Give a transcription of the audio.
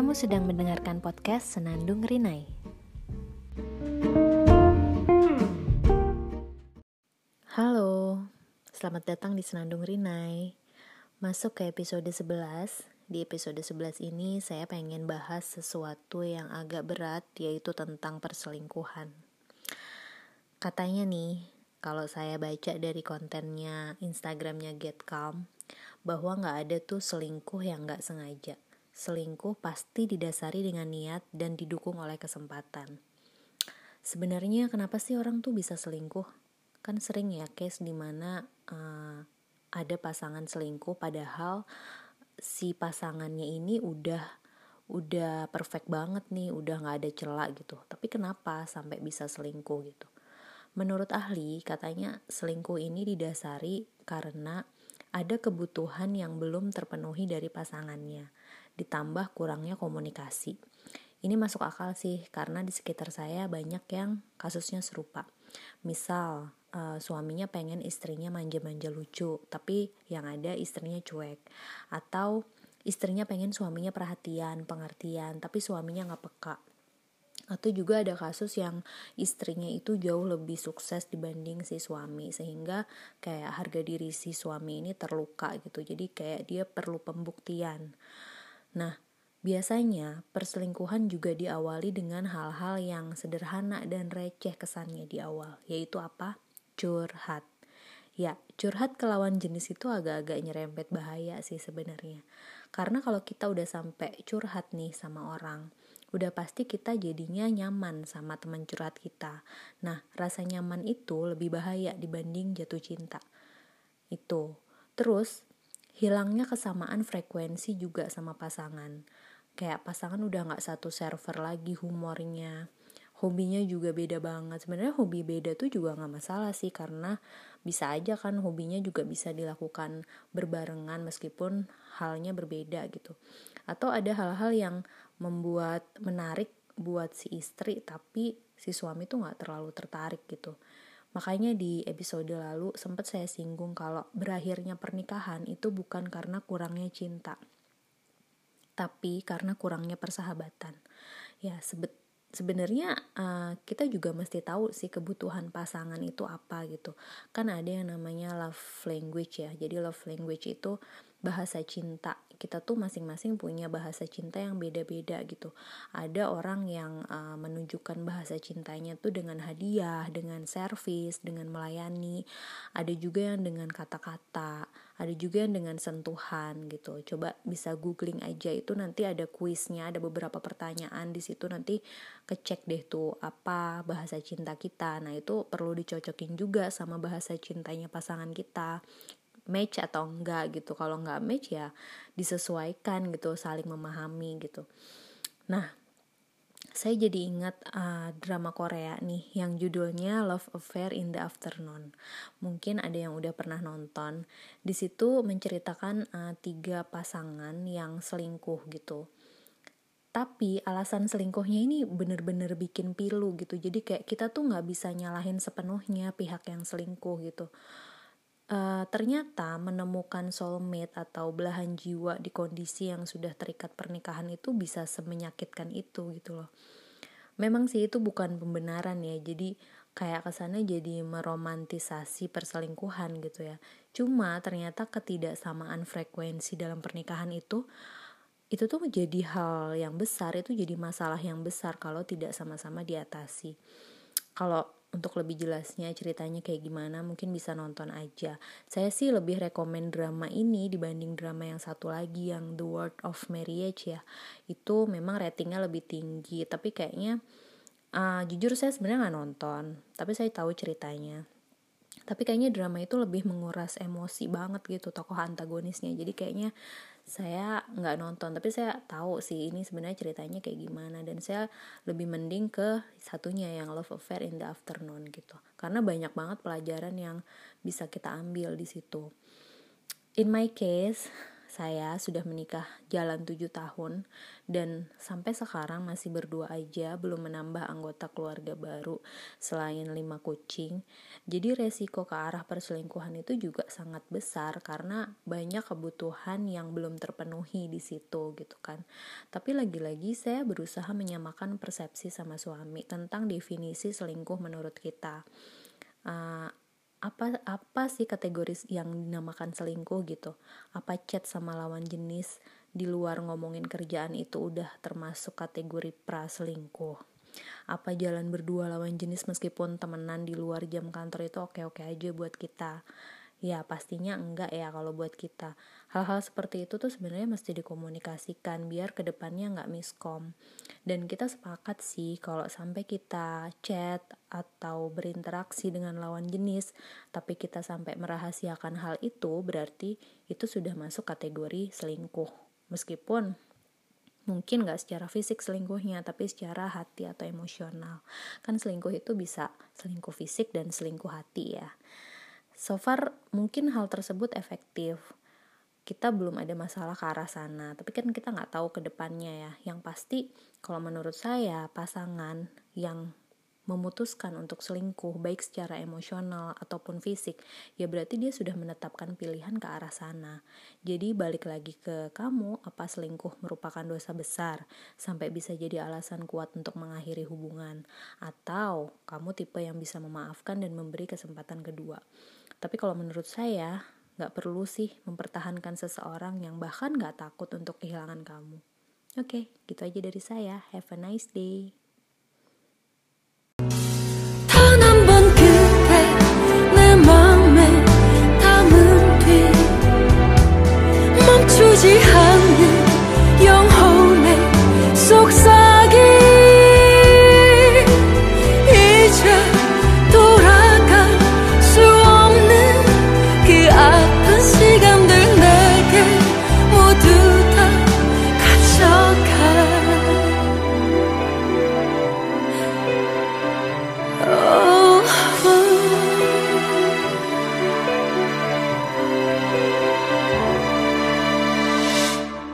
Kamu sedang mendengarkan podcast Senandung Rinai. Halo, selamat datang di Senandung Rinai. Masuk ke episode 11. Di episode 11 ini saya pengen bahas sesuatu yang agak berat yaitu tentang perselingkuhan. Katanya nih, kalau saya baca dari kontennya Instagramnya Get Calm, bahwa nggak ada tuh selingkuh yang nggak sengaja selingkuh pasti didasari dengan niat dan didukung oleh kesempatan. Sebenarnya kenapa sih orang tuh bisa selingkuh? Kan sering ya case di mana uh, eh, ada pasangan selingkuh padahal si pasangannya ini udah udah perfect banget nih, udah nggak ada celah gitu. Tapi kenapa sampai bisa selingkuh gitu? Menurut ahli, katanya selingkuh ini didasari karena ada kebutuhan yang belum terpenuhi dari pasangannya ditambah kurangnya komunikasi. Ini masuk akal sih karena di sekitar saya banyak yang kasusnya serupa. Misal uh, suaminya pengen istrinya manja-manja lucu, tapi yang ada istrinya cuek. Atau istrinya pengen suaminya perhatian, pengertian, tapi suaminya nggak peka. Atau juga ada kasus yang istrinya itu jauh lebih sukses dibanding si suami sehingga kayak harga diri si suami ini terluka gitu. Jadi kayak dia perlu pembuktian. Nah, biasanya perselingkuhan juga diawali dengan hal-hal yang sederhana dan receh kesannya di awal, yaitu apa? Curhat. Ya, curhat ke lawan jenis itu agak-agak nyerempet bahaya sih sebenarnya. Karena kalau kita udah sampai curhat nih sama orang, udah pasti kita jadinya nyaman sama teman curhat kita. Nah, rasa nyaman itu lebih bahaya dibanding jatuh cinta. Itu. Terus, hilangnya kesamaan frekuensi juga sama pasangan. Kayak pasangan udah nggak satu server lagi humornya. Hobinya juga beda banget. Sebenarnya hobi beda tuh juga nggak masalah sih karena bisa aja kan hobinya juga bisa dilakukan berbarengan meskipun halnya berbeda gitu. Atau ada hal-hal yang membuat menarik buat si istri tapi si suami tuh nggak terlalu tertarik gitu Makanya di episode lalu sempat saya singgung kalau berakhirnya pernikahan itu bukan karena kurangnya cinta, tapi karena kurangnya persahabatan. Ya, sebet sebenarnya uh, kita juga mesti tahu sih kebutuhan pasangan itu apa gitu. Kan ada yang namanya love language ya. Jadi love language itu bahasa cinta kita tuh masing-masing punya bahasa cinta yang beda-beda gitu. Ada orang yang uh, menunjukkan bahasa cintanya tuh dengan hadiah, dengan servis, dengan melayani. Ada juga yang dengan kata-kata, ada juga yang dengan sentuhan gitu. Coba bisa googling aja itu nanti ada kuisnya, ada beberapa pertanyaan di situ nanti kecek deh tuh apa bahasa cinta kita. Nah, itu perlu dicocokin juga sama bahasa cintanya pasangan kita match atau enggak gitu kalau enggak match ya disesuaikan gitu saling memahami gitu nah saya jadi ingat uh, drama Korea nih yang judulnya Love Affair in the Afternoon. Mungkin ada yang udah pernah nonton. Di situ menceritakan uh, tiga pasangan yang selingkuh gitu. Tapi alasan selingkuhnya ini bener-bener bikin pilu gitu. Jadi kayak kita tuh nggak bisa nyalahin sepenuhnya pihak yang selingkuh gitu ternyata menemukan soulmate atau belahan jiwa di kondisi yang sudah terikat pernikahan itu bisa semenyakitkan itu gitu loh. Memang sih itu bukan pembenaran ya, jadi kayak kesannya jadi meromantisasi perselingkuhan gitu ya. Cuma ternyata ketidaksamaan frekuensi dalam pernikahan itu itu tuh menjadi hal yang besar, itu jadi masalah yang besar kalau tidak sama-sama diatasi. Kalau untuk lebih jelasnya ceritanya kayak gimana mungkin bisa nonton aja. Saya sih lebih rekomend drama ini dibanding drama yang satu lagi yang The World of Marriage ya. Itu memang ratingnya lebih tinggi tapi kayaknya uh, jujur saya sebenarnya nggak nonton tapi saya tahu ceritanya tapi kayaknya drama itu lebih menguras emosi banget gitu tokoh antagonisnya. Jadi kayaknya saya nggak nonton. Tapi saya tahu sih ini sebenarnya ceritanya kayak gimana. Dan saya lebih mending ke satunya yang Love Affair in the Afternoon gitu. Karena banyak banget pelajaran yang bisa kita ambil di situ. In my case saya sudah menikah jalan tujuh tahun dan sampai sekarang masih berdua aja belum menambah anggota keluarga baru selain lima kucing. Jadi resiko ke arah perselingkuhan itu juga sangat besar karena banyak kebutuhan yang belum terpenuhi di situ gitu kan. Tapi lagi-lagi saya berusaha menyamakan persepsi sama suami tentang definisi selingkuh menurut kita. Uh, apa apa sih kategori yang dinamakan selingkuh gitu? Apa chat sama lawan jenis di luar ngomongin kerjaan itu udah termasuk kategori pra selingkuh apa jalan berdua lawan jenis meskipun temenan di luar jam kantor itu oke-oke aja buat kita ya pastinya enggak ya kalau buat kita. Hal-hal seperti itu tuh sebenarnya mesti dikomunikasikan biar ke depannya nggak miskom. Dan kita sepakat sih kalau sampai kita chat atau berinteraksi dengan lawan jenis tapi kita sampai merahasiakan hal itu berarti itu sudah masuk kategori selingkuh. Meskipun mungkin nggak secara fisik selingkuhnya tapi secara hati atau emosional. Kan selingkuh itu bisa selingkuh fisik dan selingkuh hati ya So far mungkin hal tersebut efektif. Kita belum ada masalah ke arah sana, tapi kan kita nggak tahu ke depannya ya. Yang pasti kalau menurut saya pasangan yang memutuskan untuk selingkuh baik secara emosional ataupun fisik ya berarti dia sudah menetapkan pilihan ke arah sana jadi balik lagi ke kamu apa selingkuh merupakan dosa besar sampai bisa jadi alasan kuat untuk mengakhiri hubungan atau kamu tipe yang bisa memaafkan dan memberi kesempatan kedua tapi kalau menurut saya, nggak perlu sih mempertahankan seseorang yang bahkan nggak takut untuk kehilangan kamu. Oke, okay, gitu aja dari saya. Have a nice day.